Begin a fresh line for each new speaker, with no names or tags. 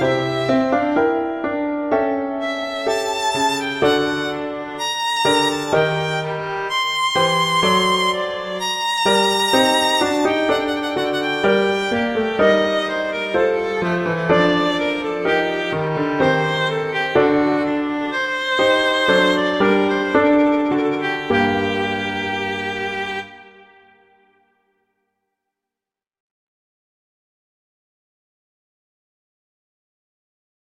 Música